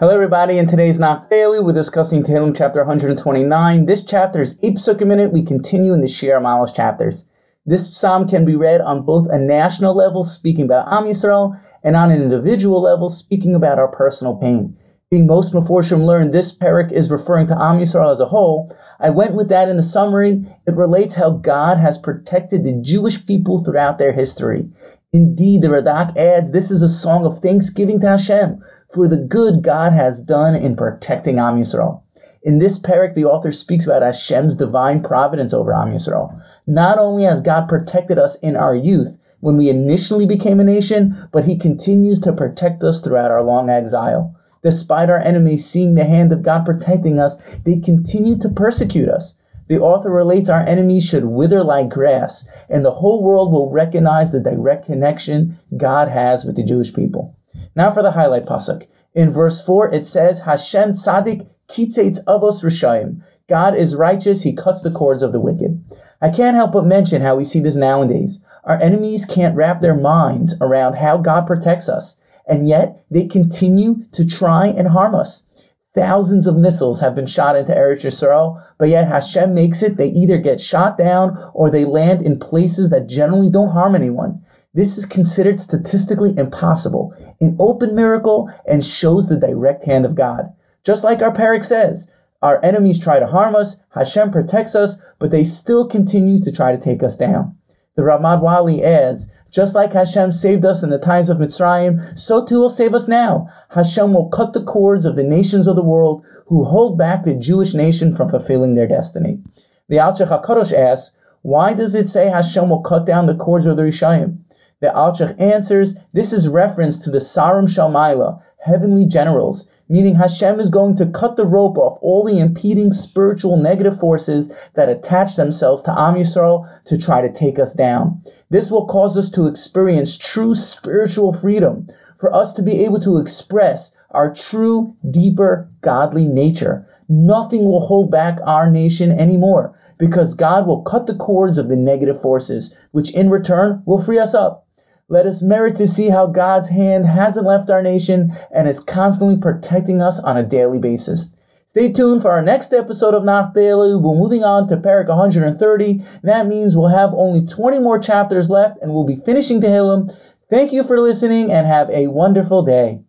Hello, everybody. In today's Not Daily, we're discussing Tehillim chapter 129. This chapter is eight psukim in it. We continue in the Shir Amalos chapters. This psalm can be read on both a national level, speaking about Am Yisrael, and on an individual level, speaking about our personal pain. Being most Meforshim learned this perek is referring to Am Yisrael as a whole. I went with that in the summary. It relates how God has protected the Jewish people throughout their history. Indeed, the Radak adds this is a song of thanksgiving to Hashem for the good God has done in protecting Am Yisrael. In this perek, the author speaks about Hashem's divine providence over Am Yisrael. Not only has God protected us in our youth, when we initially became a nation, but he continues to protect us throughout our long exile. Despite our enemies seeing the hand of God protecting us, they continue to persecute us. The author relates our enemies should wither like grass, and the whole world will recognize the direct connection God has with the Jewish people. Now for the highlight pasuk. In verse 4, it says, Hashem tzadik kitzetz avos rishayim. God is righteous, he cuts the cords of the wicked. I can't help but mention how we see this nowadays. Our enemies can't wrap their minds around how God protects us, and yet they continue to try and harm us. Thousands of missiles have been shot into Eretz Yisrael, but yet Hashem makes it they either get shot down or they land in places that generally don't harm anyone. This is considered statistically impossible, an open miracle, and shows the direct hand of God. Just like our perek says, our enemies try to harm us, Hashem protects us, but they still continue to try to take us down. The Ramad Vali adds, just like Hashem saved us in the times of Mitzrayim, so too will save us now. Hashem will cut the cords of the nations of the world who hold back the Jewish nation from fulfilling their destiny. The Alshich HaKadosh asks, why does it say Hashem will cut down the cords of the Rishayim? The Alshich answers, this is reference to the Sarim Shalmaila, heavenly generals, meaning Hashem is going to cut the rope off all the impeding spiritual negative forces that attach themselves to Am Yisrael to try to take us down. This will cause us to experience true spiritual freedom, for us to be able to express our true, deeper, godly nature. Nothing will hold back our nation anymore because God will cut the cords of the negative forces, which in return will free us up. Let us merit to see how God's hand hasn't left our nation and is constantly protecting us on a daily basis. Stay tuned for our next episode of Not Daily. We're moving on to Perek 130. That means we'll have only 20 more chapters left and we'll be finishing Tehillim. Thank you for listening and have a wonderful day.